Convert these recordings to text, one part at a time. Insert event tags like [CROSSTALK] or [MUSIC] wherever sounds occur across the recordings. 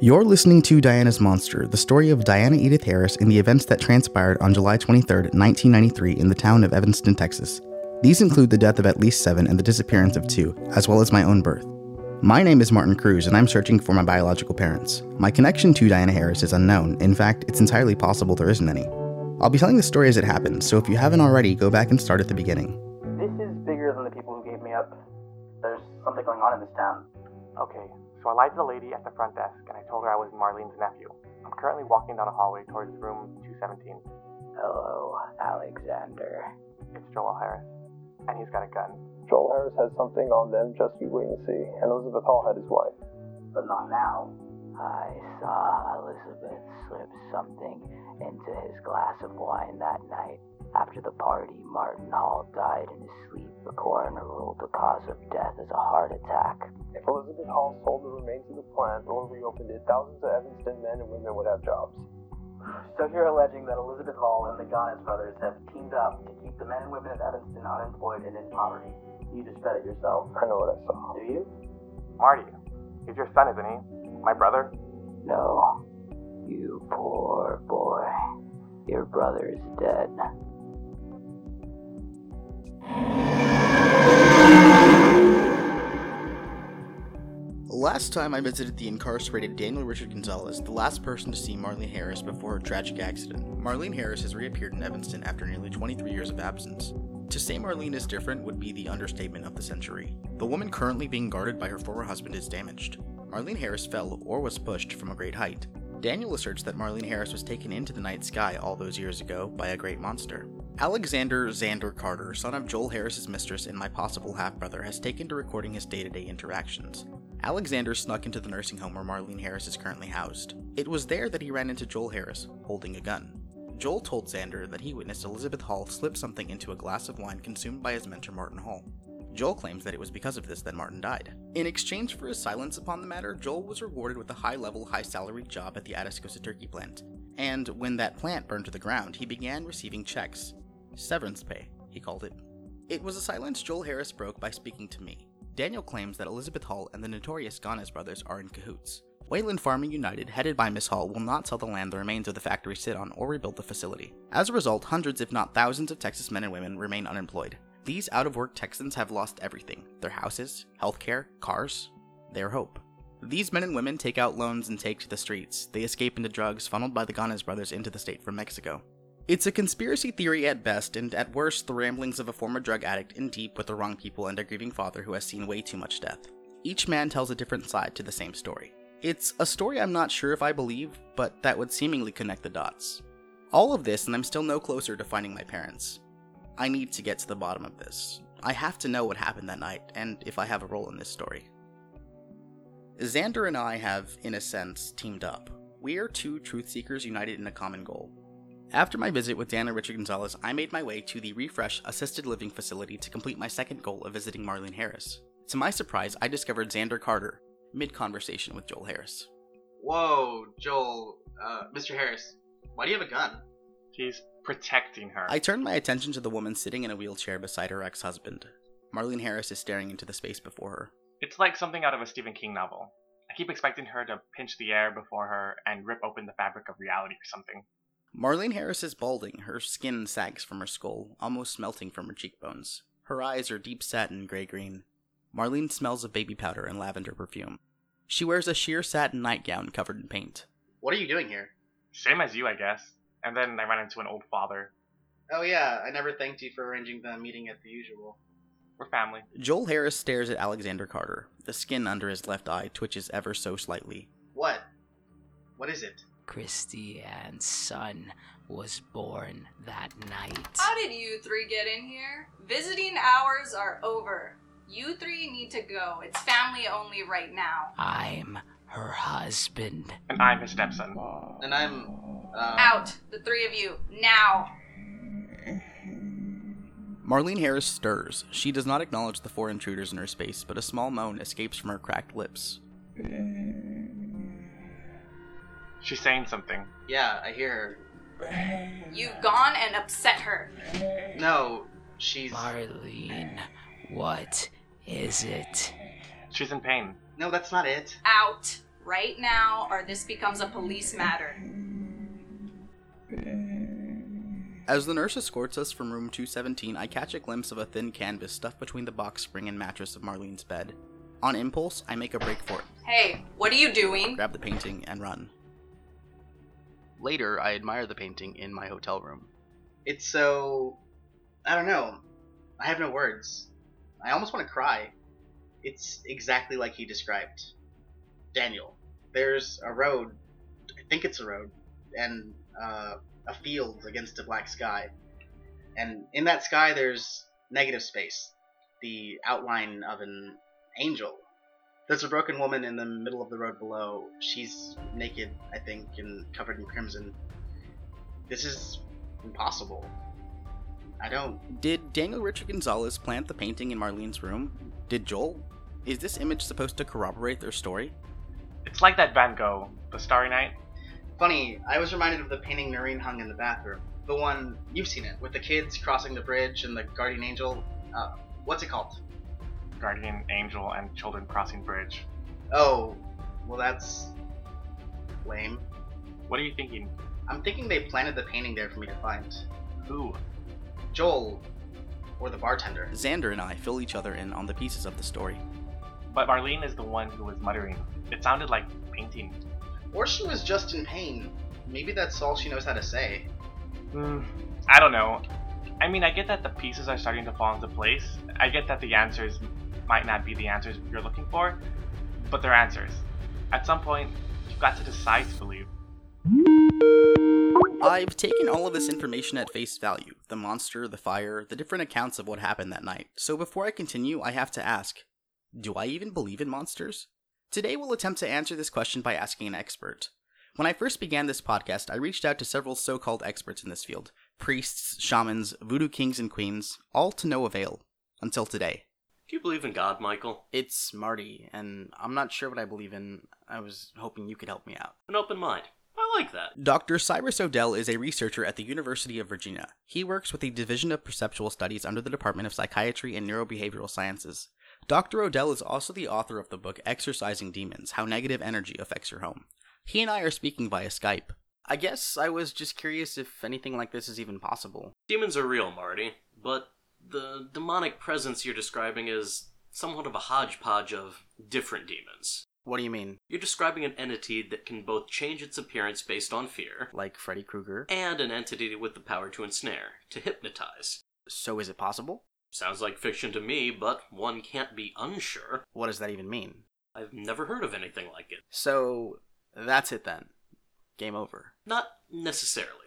You're listening to Diana's Monster, the story of Diana Edith Harris and the events that transpired on July 23, 1993, in the town of Evanston, Texas. These include the death of at least seven and the disappearance of two, as well as my own birth. My name is Martin Cruz, and I'm searching for my biological parents. My connection to Diana Harris is unknown. In fact, it's entirely possible there isn't any. I'll be telling the story as it happened, so if you haven't already, go back and start at the beginning. So I lied to the lady at the front desk and I told her I was Marlene's nephew. I'm currently walking down a hallway towards room 217. Hello, Alexander. It's Joel Harris, and he's got a gun. Joel Harris has something on them, just you wait and see. And Elizabeth Hall had his wife. But not now. I saw Elizabeth slip something into his glass of wine that night. After the party, Martin Hall died in his sleep. The coroner ruled the cause of death as a heart attack. If Elizabeth Hall sold the remains of the plant or reopened it, thousands of Evanston men and women would have jobs. So you're alleging that Elizabeth Hall and the Ganes brothers have teamed up to keep the men and women of Evanston unemployed and in poverty. You discredit yourself. I know what I saw. Do you? Marty, he's your son, isn't he? My brother? No. You poor boy. Your brother is dead. Last time I visited the incarcerated Daniel Richard Gonzalez, the last person to see Marlene Harris before her tragic accident. Marlene Harris has reappeared in Evanston after nearly 23 years of absence. To say Marlene is different would be the understatement of the century. The woman currently being guarded by her former husband is damaged. Marlene Harris fell or was pushed from a great height. Daniel asserts that Marlene Harris was taken into the night sky all those years ago by a great monster. Alexander Xander Carter, son of Joel Harris's mistress and my possible half brother, has taken to recording his day to day interactions. Alexander snuck into the nursing home where Marlene Harris is currently housed. It was there that he ran into Joel Harris, holding a gun. Joel told Xander that he witnessed Elizabeth Hall slip something into a glass of wine consumed by his mentor Martin Hall. Joel claims that it was because of this that Martin died. In exchange for his silence upon the matter, Joel was rewarded with a high level, high salaried job at the Atascosa turkey plant. And when that plant burned to the ground, he began receiving checks. Severance pay, he called it. It was a silence Joel Harris broke by speaking to me. Daniel claims that Elizabeth Hall and the notorious Ganes brothers are in cahoots. Wayland Farming United, headed by Miss Hall, will not sell the land the remains of the factory sit on or rebuild the facility. As a result, hundreds, if not thousands, of Texas men and women remain unemployed. These out of work Texans have lost everything their houses, healthcare, cars, their hope. These men and women take out loans and take to the streets. They escape into drugs funneled by the Ganes brothers into the state from Mexico. It's a conspiracy theory at best, and at worst, the ramblings of a former drug addict in deep with the wrong people and a grieving father who has seen way too much death. Each man tells a different side to the same story. It's a story I'm not sure if I believe, but that would seemingly connect the dots. All of this, and I'm still no closer to finding my parents. I need to get to the bottom of this. I have to know what happened that night, and if I have a role in this story. Xander and I have, in a sense, teamed up. We are two truth seekers united in a common goal. After my visit with Daniel Richard Gonzalez, I made my way to the Refresh Assisted Living Facility to complete my second goal of visiting Marlene Harris. To my surprise, I discovered Xander Carter, mid conversation with Joel Harris. Whoa, Joel, uh, Mr. Harris, why do you have a gun? He's protecting her. I turned my attention to the woman sitting in a wheelchair beside her ex husband. Marlene Harris is staring into the space before her. It's like something out of a Stephen King novel. I keep expecting her to pinch the air before her and rip open the fabric of reality or something. Marlene Harris is balding. Her skin sags from her skull, almost melting from her cheekbones. Her eyes are deep satin gray green. Marlene smells of baby powder and lavender perfume. She wears a sheer satin nightgown covered in paint. What are you doing here? Same as you, I guess. And then I ran into an old father. Oh yeah, I never thanked you for arranging the meeting at the usual. We're family. Joel Harris stares at Alexander Carter. The skin under his left eye twitches ever so slightly. What? What is it? Christiane's son was born that night. How did you three get in here? Visiting hours are over. You three need to go. It's family only right now. I'm her husband. And I'm his stepson. And I'm uh, Out, the three of you, now. Marlene Harris stirs. She does not acknowledge the four intruders in her space, but a small moan escapes from her cracked lips. She's saying something. Yeah, I hear her. You've gone and upset her. No, she's Marlene, what is it? She's in pain. no, that's not it. Out, right now, or this becomes a police matter. As the nurse escorts us from room 217, I catch a glimpse of a thin canvas stuffed between the box spring and mattress of Marlene's bed. On impulse, I make a break for it, Hey, what are you doing? grab the painting, and run. Later, I admire the painting in my hotel room. It's so. I don't know. I have no words. I almost want to cry. It's exactly like he described. Daniel, there's a road. I think it's a road, and uh, a field against a black sky. And in that sky, there's negative space, the outline of an angel. There's a broken woman in the middle of the road below. She's naked, I think, and covered in crimson. This is impossible. I don't. Did Daniel Richard Gonzalez plant the painting in Marlene's room? Did Joel? Is this image supposed to corroborate their story? It's like that Van Gogh, The Starry Night. Funny, I was reminded of the painting Noreen hung in the bathroom. The one you've seen it with the kids crossing the bridge and the guardian angel. Uh, what's it called? Guardian Angel and Children Crossing Bridge. Oh, well that's lame. What are you thinking? I'm thinking they planted the painting there for me to find. Who? Joel, or the bartender. Xander and I fill each other in on the pieces of the story. But Marlene is the one who was muttering. It sounded like painting. Or she was just in pain. Maybe that's all she knows how to say. Hmm, I don't know. I mean, I get that the pieces are starting to fall into place. I get that the answers might not be the answers you're looking for, but they're answers. At some point, you've got to decide to believe. I've taken all of this information at face value the monster, the fire, the different accounts of what happened that night. So before I continue, I have to ask do I even believe in monsters? Today we'll attempt to answer this question by asking an expert. When I first began this podcast, I reached out to several so called experts in this field priests, shamans, voodoo kings and queens, all to no avail. Until today. Do you believe in God, Michael? It's Marty, and I'm not sure what I believe in. I was hoping you could help me out. An open mind. I like that. Dr. Cyrus Odell is a researcher at the University of Virginia. He works with the Division of Perceptual Studies under the Department of Psychiatry and Neurobehavioral Sciences. Dr. Odell is also the author of the book Exorcising Demons How Negative Energy Affects Your Home. He and I are speaking via Skype. I guess I was just curious if anything like this is even possible. Demons are real, Marty, but the demonic presence you're describing is somewhat of a hodgepodge of different demons. What do you mean? You're describing an entity that can both change its appearance based on fear, Like Freddy Krueger? and an entity with the power to ensnare, to hypnotize. So is it possible? Sounds like fiction to me, but one can't be unsure. What does that even mean? I've never heard of anything like it. So, that's it then. Game over. Not necessarily.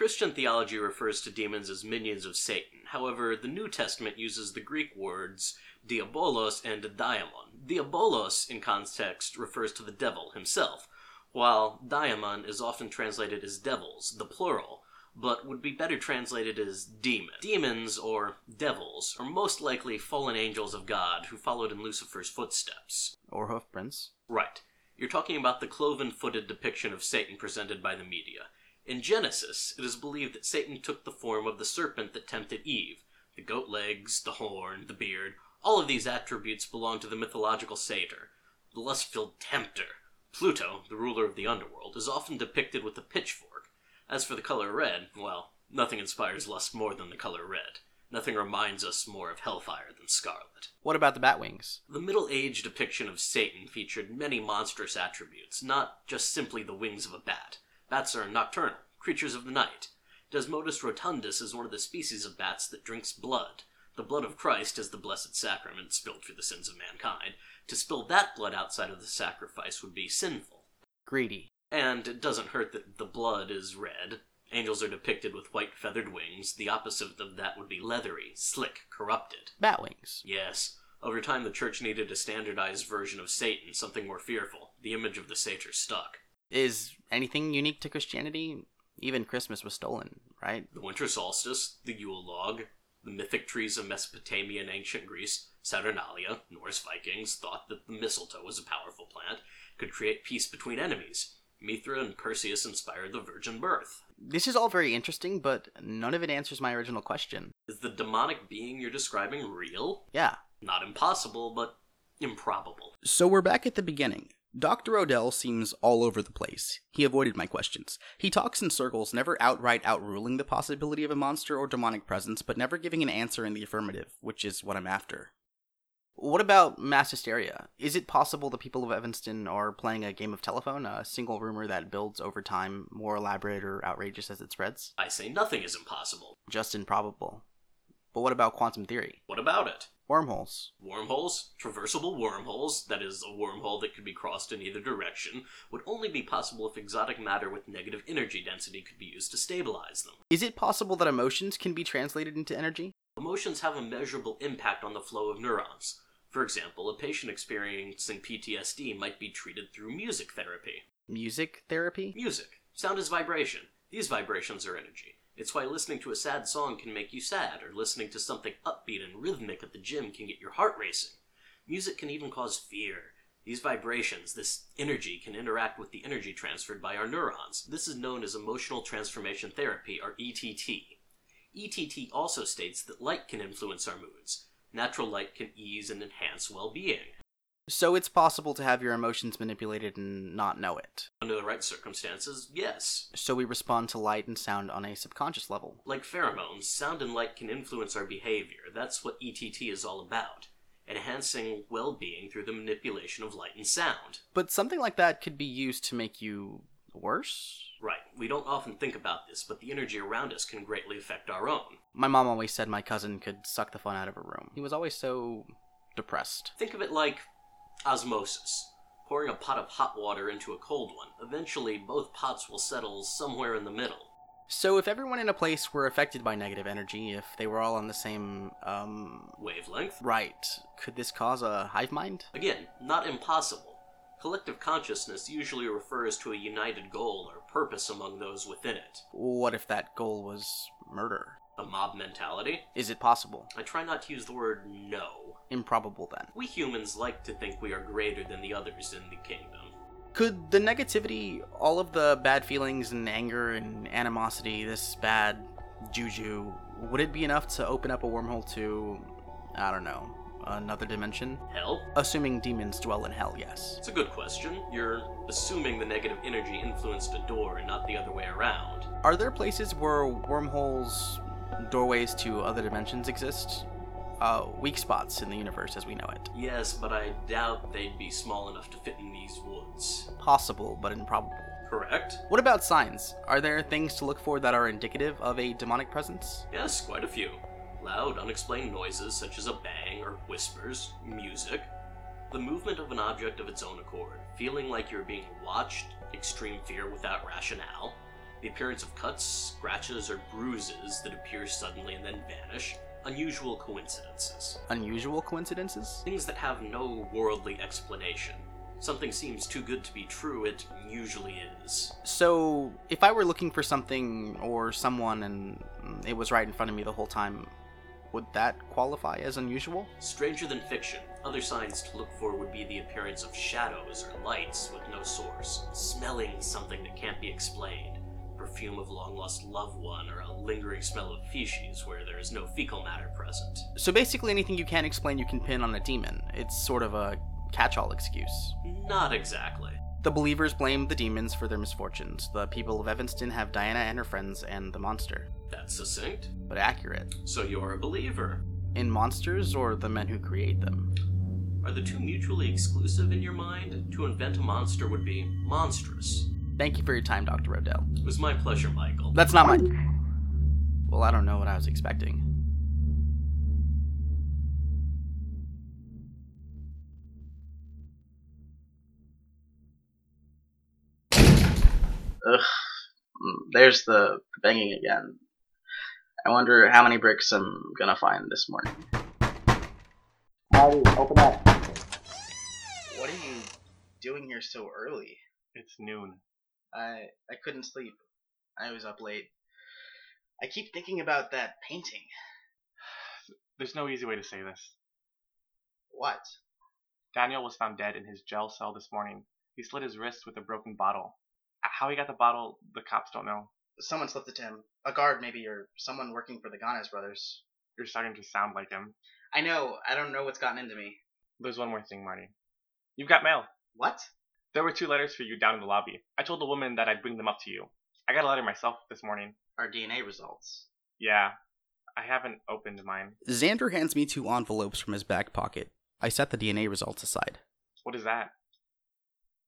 Christian theology refers to demons as minions of Satan. However, the New Testament uses the Greek words diabolos and daimon. Diabolos, in context, refers to the devil himself, while daimon is often translated as devils, the plural, but would be better translated as demon. Demons, or devils, are most likely fallen angels of God who followed in Lucifer's footsteps. Or hoofprints. Right. You're talking about the cloven footed depiction of Satan presented by the media. In Genesis, it is believed that Satan took the form of the serpent that tempted Eve. The goat legs, the horn, the beard, all of these attributes belong to the mythological satyr, the lust filled tempter. Pluto, the ruler of the underworld, is often depicted with a pitchfork. As for the color red, well, nothing inspires lust more than the color red. Nothing reminds us more of hellfire than scarlet. What about the Batwings? The Middle Age depiction of Satan featured many monstrous attributes, not just simply the wings of a bat. Bats are nocturnal, creatures of the night. Desmodus rotundus is one of the species of bats that drinks blood. The blood of Christ is the blessed sacrament spilled for the sins of mankind. To spill that blood outside of the sacrifice would be sinful. Greedy. And it doesn't hurt that the blood is red. Angels are depicted with white feathered wings. The opposite of that would be leathery, slick, corrupted. Bat wings. Yes. Over time, the church needed a standardized version of Satan, something more fearful. The image of the satyr stuck. Is anything unique to Christianity? Even Christmas was stolen, right? The winter solstice, the Yule log, the mythic trees of Mesopotamia and ancient Greece, Saturnalia, Norse Vikings thought that the mistletoe was a powerful plant, could create peace between enemies. Mithra and Perseus inspired the virgin birth. This is all very interesting, but none of it answers my original question. Is the demonic being you're describing real? Yeah. Not impossible, but improbable. So we're back at the beginning. Dr. Odell seems all over the place. He avoided my questions. He talks in circles, never outright outruling the possibility of a monster or demonic presence, but never giving an answer in the affirmative, which is what I'm after. What about mass hysteria? Is it possible the people of Evanston are playing a game of telephone, a single rumor that builds over time, more elaborate or outrageous as it spreads? I say nothing is impossible. Just improbable. But what about quantum theory? What about it? Wormholes. Wormholes, traversable wormholes, that is, a wormhole that could be crossed in either direction, would only be possible if exotic matter with negative energy density could be used to stabilize them. Is it possible that emotions can be translated into energy? Emotions have a measurable impact on the flow of neurons. For example, a patient experiencing PTSD might be treated through music therapy. Music therapy? Music. Sound is vibration. These vibrations are energy. It's why listening to a sad song can make you sad, or listening to something upbeat and rhythmic at the gym can get your heart racing. Music can even cause fear. These vibrations, this energy, can interact with the energy transferred by our neurons. This is known as emotional transformation therapy, or ETT. ETT also states that light can influence our moods. Natural light can ease and enhance well being. So it's possible to have your emotions manipulated and not know it. Under the right circumstances, yes. So we respond to light and sound on a subconscious level. Like pheromones, sound and light can influence our behavior. That's what ETT is all about. Enhancing well being through the manipulation of light and sound. But something like that could be used to make you worse? Right, we don't often think about this, but the energy around us can greatly affect our own. My mom always said my cousin could suck the fun out of a room. He was always so depressed. Think of it like osmosis. Pouring a pot of hot water into a cold one. Eventually, both pots will settle somewhere in the middle. So if everyone in a place were affected by negative energy, if they were all on the same, um. Wavelength? Right, could this cause a hive mind? Again, not impossible. Collective consciousness usually refers to a united goal or purpose among those within it. What if that goal was murder? A mob mentality? Is it possible? I try not to use the word no. Improbable then. We humans like to think we are greater than the others in the kingdom. Could the negativity, all of the bad feelings and anger and animosity, this bad juju, would it be enough to open up a wormhole to, I don't know, another dimension? Hell? Assuming demons dwell in hell, yes. It's a good question. You're assuming the negative energy influenced a door and not the other way around. Are there places where wormholes, doorways to other dimensions exist? Uh, weak spots in the universe as we know it. Yes, but I doubt they'd be small enough to fit in these woods. Possible, but improbable. Correct? What about signs? Are there things to look for that are indicative of a demonic presence? Yes, quite a few. Loud, unexplained noises such as a bang or whispers, music, the movement of an object of its own accord, feeling like you're being watched, extreme fear without rationale, the appearance of cuts, scratches, or bruises that appear suddenly and then vanish, unusual coincidences. Unusual coincidences? Things that have no worldly explanation. Something seems too good to be true, it usually is. So, if I were looking for something or someone and it was right in front of me the whole time, would that qualify as unusual? Stranger than fiction, other signs to look for would be the appearance of shadows or lights with no source, smelling something that can't be explained, perfume of long lost loved one, or a lingering smell of feces where there is no fecal matter present. So basically, anything you can't explain, you can pin on a demon. It's sort of a catch all excuse. Not exactly. The believers blame the demons for their misfortunes. The people of Evanston have Diana and her friends and the monster. That's succinct. But accurate. So you're a believer. In monsters or the men who create them? Are the two mutually exclusive in your mind? To invent a monster would be monstrous. Thank you for your time, Dr. Odell. It was my pleasure, Michael. That's not my. Well, I don't know what I was expecting. Ugh. Mm, there's the banging again. I wonder how many bricks I'm gonna find this morning. Howdy, open up. What are you doing here so early? It's noon. I I couldn't sleep. I was up late. I keep thinking about that painting. [SIGHS] There's no easy way to say this. What? Daniel was found dead in his jail cell this morning. He slit his wrist with a broken bottle. How he got the bottle, the cops don't know. Someone slipped it to him. A guard, maybe, or someone working for the Ganes brothers. You're starting to sound like him. I know. I don't know what's gotten into me. There's one more thing, Marty. You've got mail. What? There were two letters for you down in the lobby. I told the woman that I'd bring them up to you. I got a letter myself this morning. Our DNA results. Yeah, I haven't opened mine. Xander hands me two envelopes from his back pocket. I set the DNA results aside. What is that?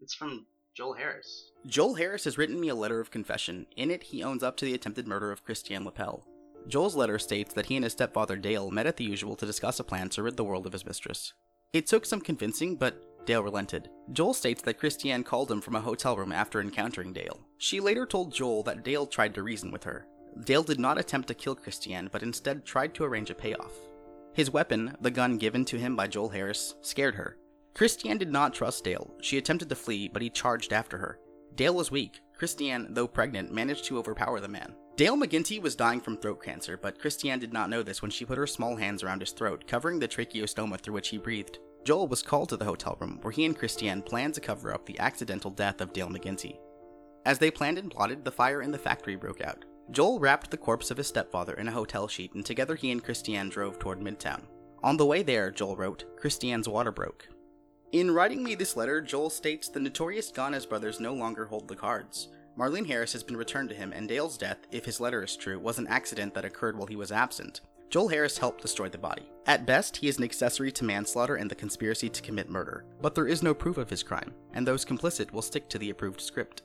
It's from Joel Harris. Joel Harris has written me a letter of confession. In it, he owns up to the attempted murder of Christiane Lapel. Joel's letter states that he and his stepfather Dale met at the usual to discuss a plan to rid the world of his mistress. It took some convincing, but Dale relented. Joel states that Christiane called him from a hotel room after encountering Dale. She later told Joel that Dale tried to reason with her. Dale did not attempt to kill Christiane, but instead tried to arrange a payoff. His weapon, the gun given to him by Joel Harris, scared her. Christiane did not trust Dale. She attempted to flee, but he charged after her. Dale was weak. Christiane, though pregnant, managed to overpower the man. Dale McGinty was dying from throat cancer, but Christiane did not know this when she put her small hands around his throat, covering the tracheostoma through which he breathed. Joel was called to the hotel room, where he and Christiane planned to cover up the accidental death of Dale McGinty. As they planned and plotted, the fire in the factory broke out. Joel wrapped the corpse of his stepfather in a hotel sheet, and together he and Christiane drove toward Midtown. On the way there, Joel wrote, Christiane's water broke. In writing me this letter, Joel states the notorious Ganes brothers no longer hold the cards. Marlene Harris has been returned to him, and Dale's death, if his letter is true, was an accident that occurred while he was absent. Joel Harris helped destroy the body. At best, he is an accessory to manslaughter and the conspiracy to commit murder, but there is no proof of his crime, and those complicit will stick to the approved script.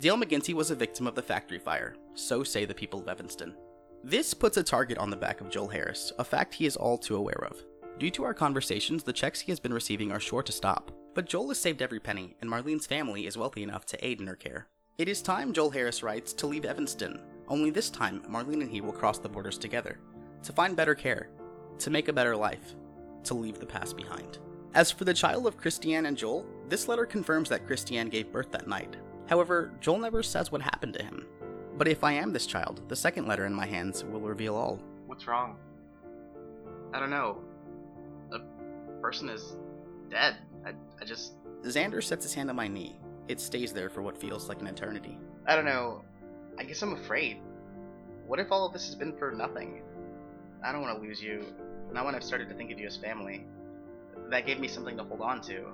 Dale McGinty was a victim of the factory fire, so say the people of Evanston. This puts a target on the back of Joel Harris, a fact he is all too aware of. Due to our conversations, the checks he has been receiving are sure to stop, but Joel has saved every penny, and Marlene's family is wealthy enough to aid in her care. It is time, Joel Harris writes, to leave Evanston, only this time Marlene and he will cross the borders together, to find better care, to make a better life, to leave the past behind. As for the child of Christiane and Joel, this letter confirms that Christiane gave birth that night. However, Joel never says what happened to him. But if I am this child, the second letter in my hands will reveal all. What's wrong? I don't know. The person is dead. I, I just. Xander sets his hand on my knee. It stays there for what feels like an eternity. I don't know. I guess I'm afraid. What if all of this has been for nothing? I don't want to lose you. Not when I've started to think of you as family. That gave me something to hold on to.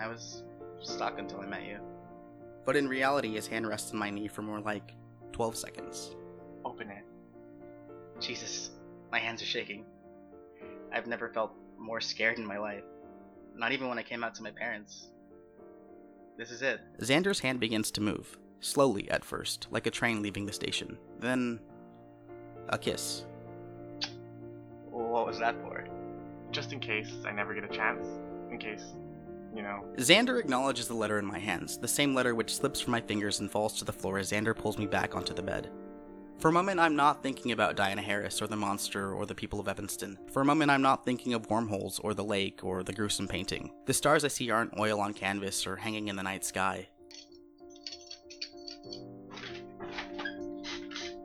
I was stuck until I met you. But in reality, his hand rests on my knee for more like 12 seconds. Open it. Jesus, my hands are shaking. I've never felt more scared in my life. Not even when I came out to my parents. This is it. Xander's hand begins to move, slowly at first, like a train leaving the station. Then, a kiss. What was that for? Just in case I never get a chance. In case, you know. Xander acknowledges the letter in my hands, the same letter which slips from my fingers and falls to the floor as Xander pulls me back onto the bed. For a moment, I'm not thinking about Diana Harris or the monster or the people of Evanston. For a moment, I'm not thinking of wormholes or the lake or the gruesome painting. The stars I see aren't oil on canvas or hanging in the night sky.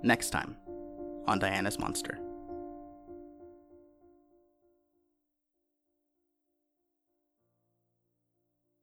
Next time on Diana's Monster.